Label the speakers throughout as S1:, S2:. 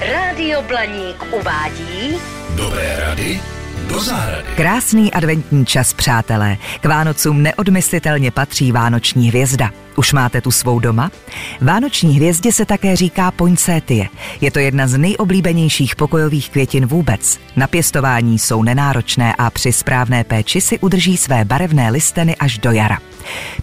S1: Rádio Blaník uvádí
S2: Dobré rady do zahrady.
S3: Krásný adventní čas, přátelé. K Vánocům neodmyslitelně patří Vánoční hvězda. Už máte tu svou doma? Vánoční hvězdě se také říká poinsettie. Je to jedna z nejoblíbenějších pokojových květin vůbec. Na pěstování jsou nenáročné a při správné péči si udrží své barevné listeny až do jara.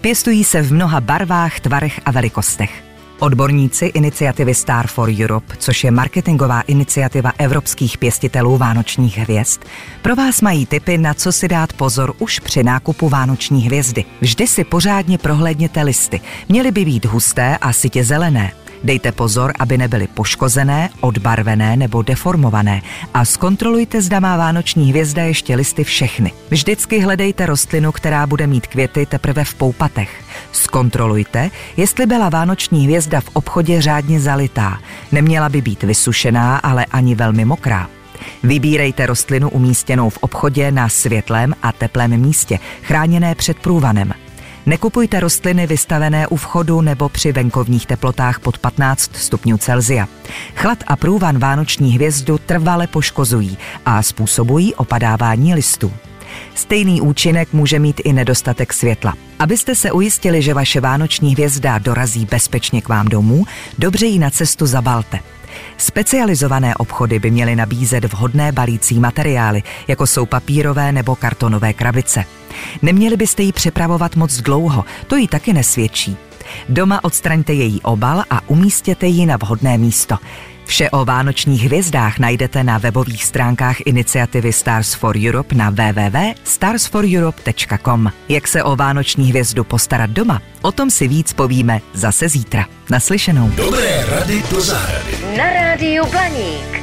S3: Pěstují se v mnoha barvách, tvarech a velikostech. Odborníci iniciativy Star for Europe, což je marketingová iniciativa evropských pěstitelů vánočních hvězd, pro vás mají tipy, na co si dát pozor už při nákupu vánoční hvězdy. Vždy si pořádně prohlédněte listy. Měly by být husté a sitě zelené. Dejte pozor, aby nebyly poškozené, odbarvené nebo deformované a zkontrolujte, zda má vánoční hvězda ještě listy všechny. Vždycky hledejte rostlinu, která bude mít květy teprve v poupatech. Zkontrolujte, jestli byla vánoční hvězda v obchodě řádně zalitá. Neměla by být vysušená, ale ani velmi mokrá. Vybírejte rostlinu umístěnou v obchodě na světlém a teplém místě, chráněné před průvanem. Nekupujte rostliny vystavené u vchodu nebo při venkovních teplotách pod 15 stupňů Celzia. Chlad a průvan vánoční hvězdu trvale poškozují a způsobují opadávání listů. Stejný účinek může mít i nedostatek světla. Abyste se ujistili, že vaše vánoční hvězda dorazí bezpečně k vám domů, dobře ji na cestu zabalte. Specializované obchody by měly nabízet vhodné balící materiály, jako jsou papírové nebo kartonové krabice. Neměli byste ji přepravovat moc dlouho, to ji taky nesvědčí. Doma odstraňte její obal a umístěte ji na vhodné místo. Vše o vánočních hvězdách najdete na webových stránkách iniciativy Stars for Europe na www.starsforeurope.com. Jak se o vánoční hvězdu postarat doma? O tom si víc povíme zase zítra. Naslyšenou.
S2: Dobré rady do zahrady.
S1: na Rádiu Blaník.